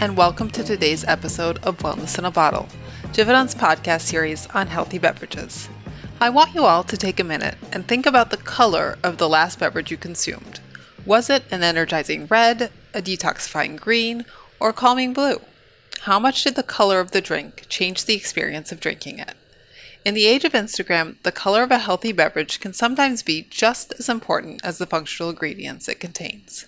and welcome to today's episode of Wellness in a Bottle, Givaudan's podcast series on healthy beverages. I want you all to take a minute and think about the color of the last beverage you consumed. Was it an energizing red, a detoxifying green, or calming blue? How much did the color of the drink change the experience of drinking it? In the age of Instagram, the color of a healthy beverage can sometimes be just as important as the functional ingredients it contains.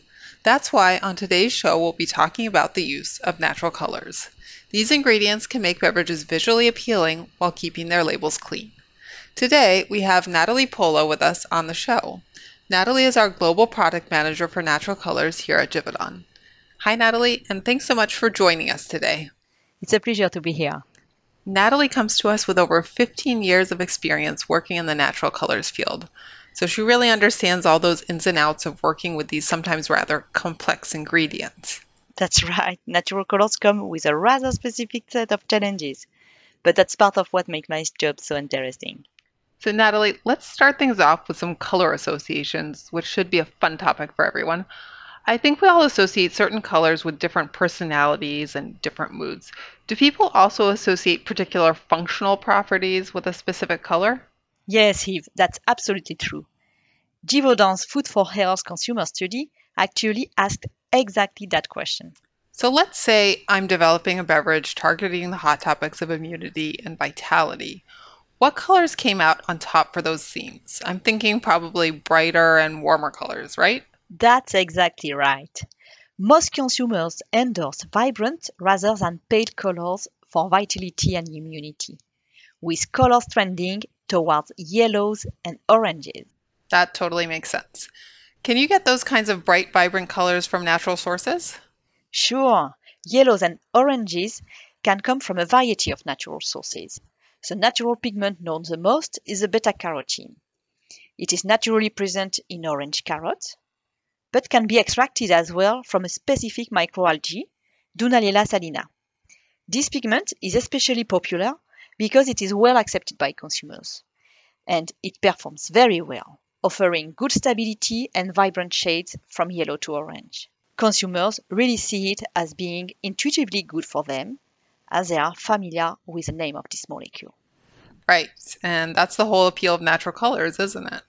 That's why on today's show we'll be talking about the use of natural colors. These ingredients can make beverages visually appealing while keeping their labels clean. Today we have Natalie Polo with us on the show. Natalie is our global product manager for natural colors here at Givaudan. Hi Natalie, and thanks so much for joining us today. It's a pleasure to be here. Natalie comes to us with over 15 years of experience working in the natural colors field. So she really understands all those ins and outs of working with these sometimes rather complex ingredients. That's right. Natural colors come with a rather specific set of challenges, but that's part of what makes my job so interesting. So, Natalie, let's start things off with some color associations, which should be a fun topic for everyone. I think we all associate certain colors with different personalities and different moods. Do people also associate particular functional properties with a specific color? Yes, Yves, that's absolutely true. Givaudan's Food for Health consumer study actually asked exactly that question. So let's say I'm developing a beverage targeting the hot topics of immunity and vitality. What colors came out on top for those themes? I'm thinking probably brighter and warmer colors, right? That's exactly right. Most consumers endorse vibrant rather than pale colors for vitality and immunity, with colors trending towards yellows and oranges. That totally makes sense. Can you get those kinds of bright, vibrant colors from natural sources? Sure, yellows and oranges can come from a variety of natural sources. The natural pigment known the most is the beta carotene. It is naturally present in orange carrots, but can be extracted as well from a specific microalgae, Dunaliella salina. This pigment is especially popular because it is well accepted by consumers. And it performs very well, offering good stability and vibrant shades from yellow to orange. Consumers really see it as being intuitively good for them, as they are familiar with the name of this molecule. Right, and that's the whole appeal of natural colors, isn't it?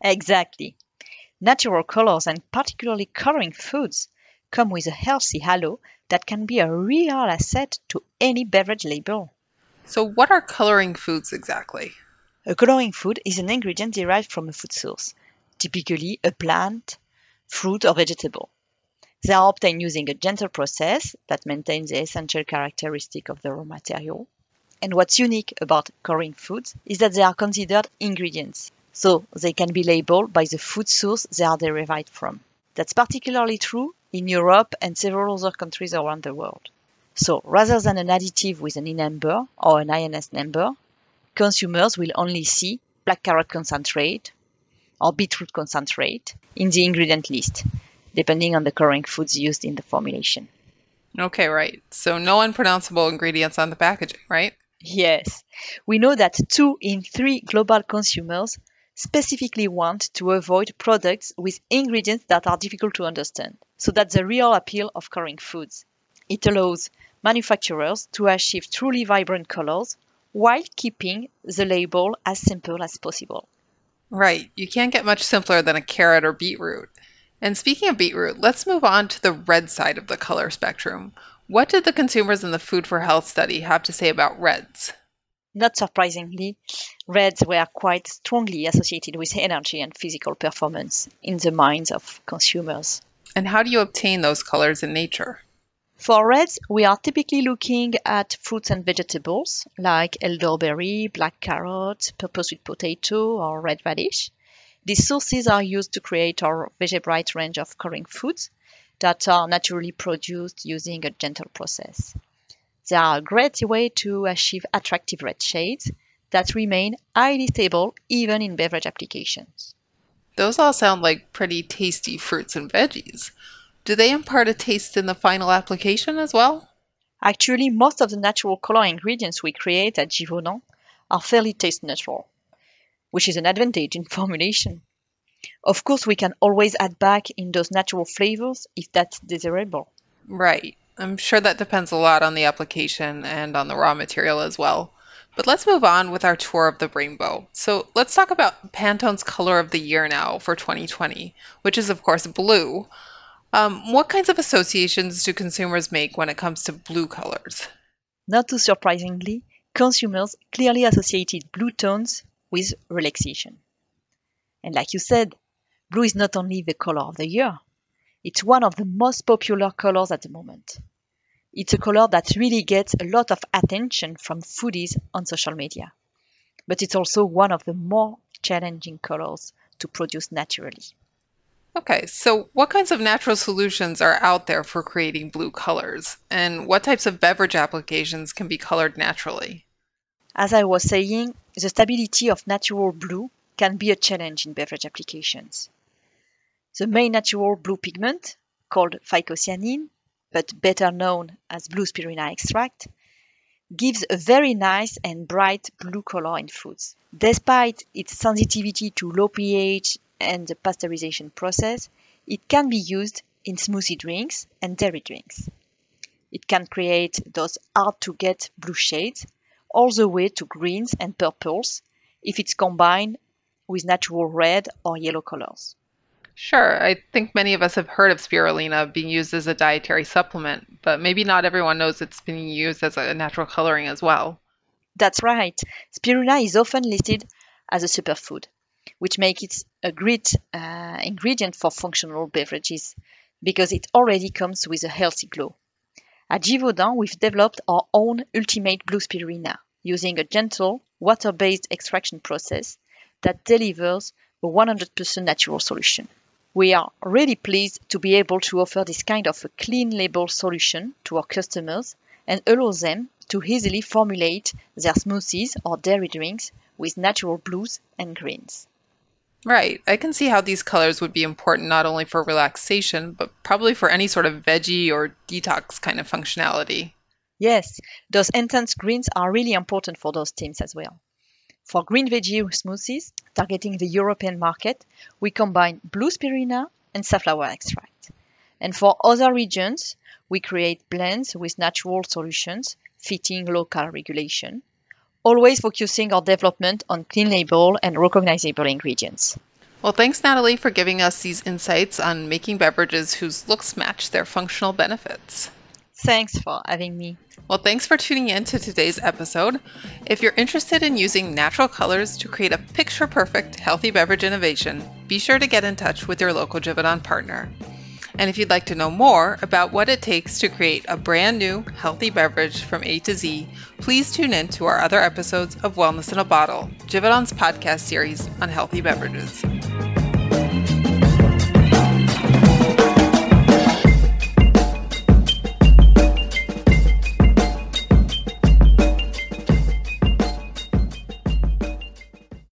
Exactly. Natural colors and particularly coloring foods come with a healthy halo that can be a real asset to any beverage label. So, what are coloring foods exactly? A coloring food is an ingredient derived from a food source, typically a plant, fruit, or vegetable. They are obtained using a gentle process that maintains the essential characteristic of the raw material. And what's unique about coloring foods is that they are considered ingredients, so they can be labeled by the food source they are derived from. That's particularly true in Europe and several other countries around the world. So rather than an additive with an E number or an INS number, consumers will only see black carrot concentrate or beetroot concentrate in the ingredient list, depending on the coloring foods used in the formulation. Okay, right. So no unpronounceable ingredients on the packaging, right? Yes. We know that two in three global consumers specifically want to avoid products with ingredients that are difficult to understand. So that's the real appeal of coloring foods. It allows manufacturers to achieve truly vibrant colors while keeping the label as simple as possible. Right. You can't get much simpler than a carrot or beetroot. And speaking of beetroot, let's move on to the red side of the color spectrum. What did the consumers in the Food for Health study have to say about reds? Not surprisingly, reds were quite strongly associated with energy and physical performance in the minds of consumers. And how do you obtain those colors in nature? For reds, we are typically looking at fruits and vegetables like elderberry, black carrot, purple sweet potato, or red radish. These sources are used to create our VegeBrite range of coloring foods that are naturally produced using a gentle process. They are a great way to achieve attractive red shades that remain highly stable even in beverage applications. Those all sound like pretty tasty fruits and veggies. Do they impart a taste in the final application as well? Actually, most of the natural color ingredients we create at Givaudan are fairly taste neutral, which is an advantage in formulation. Of course, we can always add back in those natural flavors if that's desirable. Right. I'm sure that depends a lot on the application and on the raw material as well. But let's move on with our tour of the rainbow. So let's talk about Pantone's color of the year now for 2020, which is, of course, blue. Um, what kinds of associations do consumers make when it comes to blue colors? Not too surprisingly, consumers clearly associated blue tones with relaxation. And like you said, blue is not only the color of the year, it's one of the most popular colors at the moment. It's a color that really gets a lot of attention from foodies on social media. But it's also one of the more challenging colors to produce naturally. Okay, so what kinds of natural solutions are out there for creating blue colors? And what types of beverage applications can be colored naturally? As I was saying, the stability of natural blue can be a challenge in beverage applications. The main natural blue pigment, called phycocyanin, but better known as blue spirulina extract, gives a very nice and bright blue color in foods. Despite its sensitivity to low pH and the pasteurization process, it can be used in smoothie drinks and dairy drinks. It can create those hard to get blue shades all the way to greens and purples if it's combined with natural red or yellow colors. Sure, I think many of us have heard of spirulina being used as a dietary supplement, but maybe not everyone knows it's being used as a natural coloring as well. That's right. Spirulina is often listed as a superfood, which make it a great uh, ingredient for functional beverages because it already comes with a healthy glow. At Givaudan, we've developed our own ultimate blue spirulina using a gentle, water based extraction process that delivers a 100% natural solution. We are really pleased to be able to offer this kind of a clean label solution to our customers and allow them to easily formulate their smoothies or dairy drinks with natural blues and greens. Right. I can see how these colors would be important not only for relaxation, but probably for any sort of veggie or detox kind of functionality. Yes, those intense greens are really important for those teams as well. For green veggie smoothies targeting the European market, we combine blue spirulina and safflower extract. And for other regions, we create blends with natural solutions fitting local regulation, always focusing our development on clean label and recognizable ingredients. Well, thanks, Natalie, for giving us these insights on making beverages whose looks match their functional benefits. Thanks for having me. Well, thanks for tuning in to today's episode. If you're interested in using natural colors to create a picture perfect healthy beverage innovation, be sure to get in touch with your local Givaudan partner. And if you'd like to know more about what it takes to create a brand new healthy beverage from A to Z, please tune in to our other episodes of Wellness in a Bottle, Givaudan's podcast series on healthy beverages.